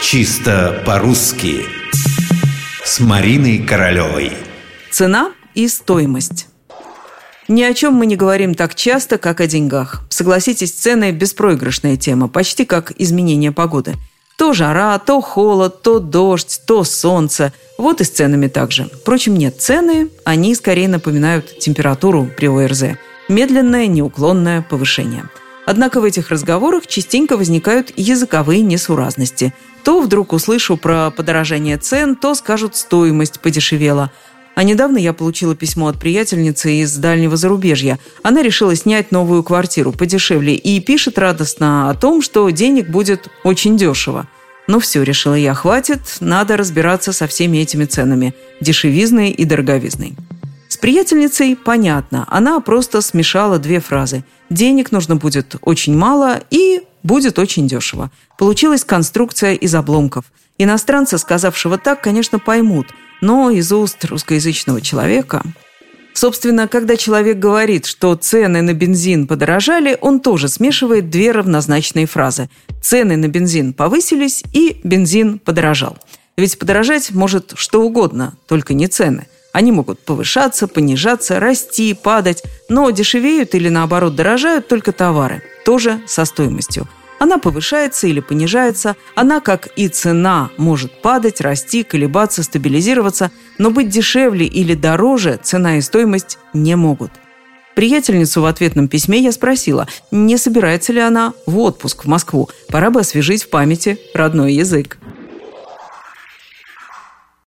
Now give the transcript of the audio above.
Чисто по-русски С Мариной Королевой Цена и стоимость ни о чем мы не говорим так часто, как о деньгах. Согласитесь, цены – беспроигрышная тема, почти как изменение погоды. То жара, то холод, то дождь, то солнце. Вот и с ценами также. Впрочем, нет, цены, они скорее напоминают температуру при ОРЗ. Медленное, неуклонное повышение – Однако в этих разговорах частенько возникают языковые несуразности. То вдруг услышу про подорожание цен, то скажут «стоимость подешевела». А недавно я получила письмо от приятельницы из дальнего зарубежья. Она решила снять новую квартиру подешевле и пишет радостно о том, что денег будет очень дешево. Ну все, решила я, хватит, надо разбираться со всеми этими ценами. Дешевизной и дороговизной. С приятельницей понятно, она просто смешала две фразы. Денег нужно будет очень мало и будет очень дешево. Получилась конструкция из обломков. Иностранца, сказавшего так, конечно, поймут, но из уст русскоязычного человека... Собственно, когда человек говорит, что цены на бензин подорожали, он тоже смешивает две равнозначные фразы. Цены на бензин повысились и бензин подорожал. Ведь подорожать может что угодно, только не цены – они могут повышаться, понижаться, расти, падать, но дешевеют или наоборот дорожают только товары, тоже со стоимостью. Она повышается или понижается, она, как и цена, может падать, расти, колебаться, стабилизироваться, но быть дешевле или дороже цена и стоимость не могут. Приятельницу в ответном письме я спросила, не собирается ли она в отпуск в Москву. Пора бы освежить в памяти родной язык.